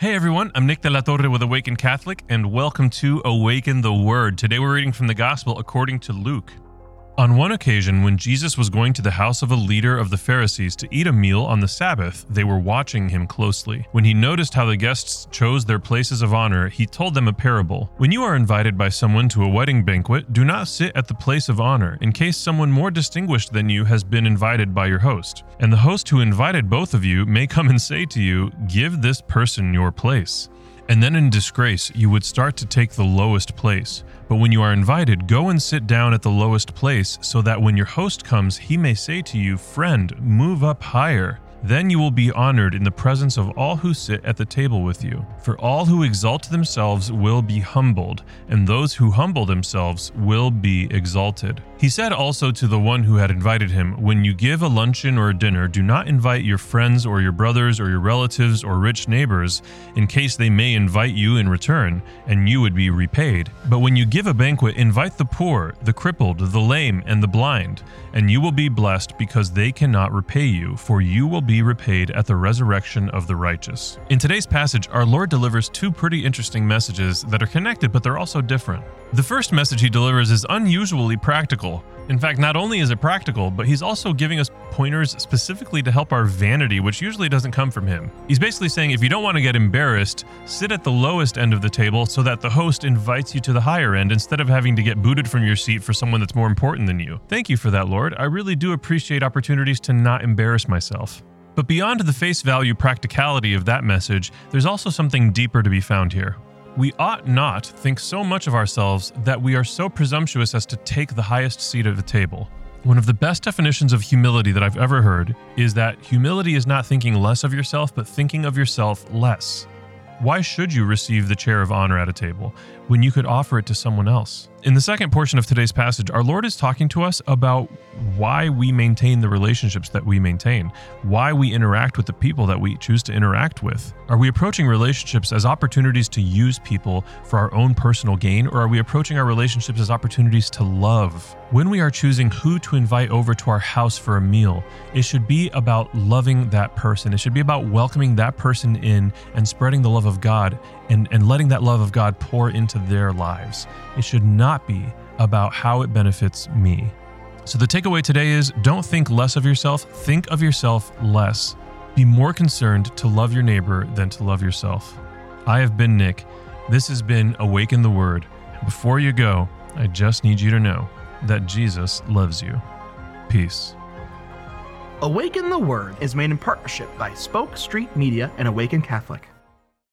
Hey everyone, I'm Nick de la Torre with Awaken Catholic, and welcome to Awaken the Word. Today we're reading from the Gospel according to Luke. On one occasion, when Jesus was going to the house of a leader of the Pharisees to eat a meal on the Sabbath, they were watching him closely. When he noticed how the guests chose their places of honor, he told them a parable. When you are invited by someone to a wedding banquet, do not sit at the place of honor, in case someone more distinguished than you has been invited by your host. And the host who invited both of you may come and say to you, Give this person your place. And then in disgrace, you would start to take the lowest place. But when you are invited, go and sit down at the lowest place, so that when your host comes, he may say to you, Friend, move up higher. Then you will be honored in the presence of all who sit at the table with you. For all who exalt themselves will be humbled, and those who humble themselves will be exalted. He said also to the one who had invited him, When you give a luncheon or a dinner, do not invite your friends or your brothers or your relatives or rich neighbors, in case they may invite you in return, and you would be repaid. But when you give a banquet, invite the poor, the crippled, the lame, and the blind, and you will be blessed because they cannot repay you, for you will be repaid at the resurrection of the righteous. In today's passage, our Lord delivers two pretty interesting messages that are connected, but they're also different. The first message he delivers is unusually practical. In fact, not only is it practical, but he's also giving us pointers specifically to help our vanity, which usually doesn't come from him. He's basically saying if you don't want to get embarrassed, sit at the lowest end of the table so that the host invites you to the higher end instead of having to get booted from your seat for someone that's more important than you. Thank you for that, Lord. I really do appreciate opportunities to not embarrass myself. But beyond the face value practicality of that message, there's also something deeper to be found here. We ought not think so much of ourselves that we are so presumptuous as to take the highest seat at the table. One of the best definitions of humility that I've ever heard is that humility is not thinking less of yourself, but thinking of yourself less. Why should you receive the chair of honor at a table when you could offer it to someone else? In the second portion of today's passage, our Lord is talking to us about why we maintain the relationships that we maintain, why we interact with the people that we choose to interact with. Are we approaching relationships as opportunities to use people for our own personal gain, or are we approaching our relationships as opportunities to love? When we are choosing who to invite over to our house for a meal, it should be about loving that person. It should be about welcoming that person in and spreading the love of God and, and letting that love of God pour into their lives. It should not be about how it benefits me. So the takeaway today is don't think less of yourself, think of yourself less. Be more concerned to love your neighbor than to love yourself. I have been Nick. This has been Awaken the Word. Before you go, I just need you to know that Jesus loves you. Peace. Awaken the Word is made in partnership by Spoke Street Media and Awaken Catholic.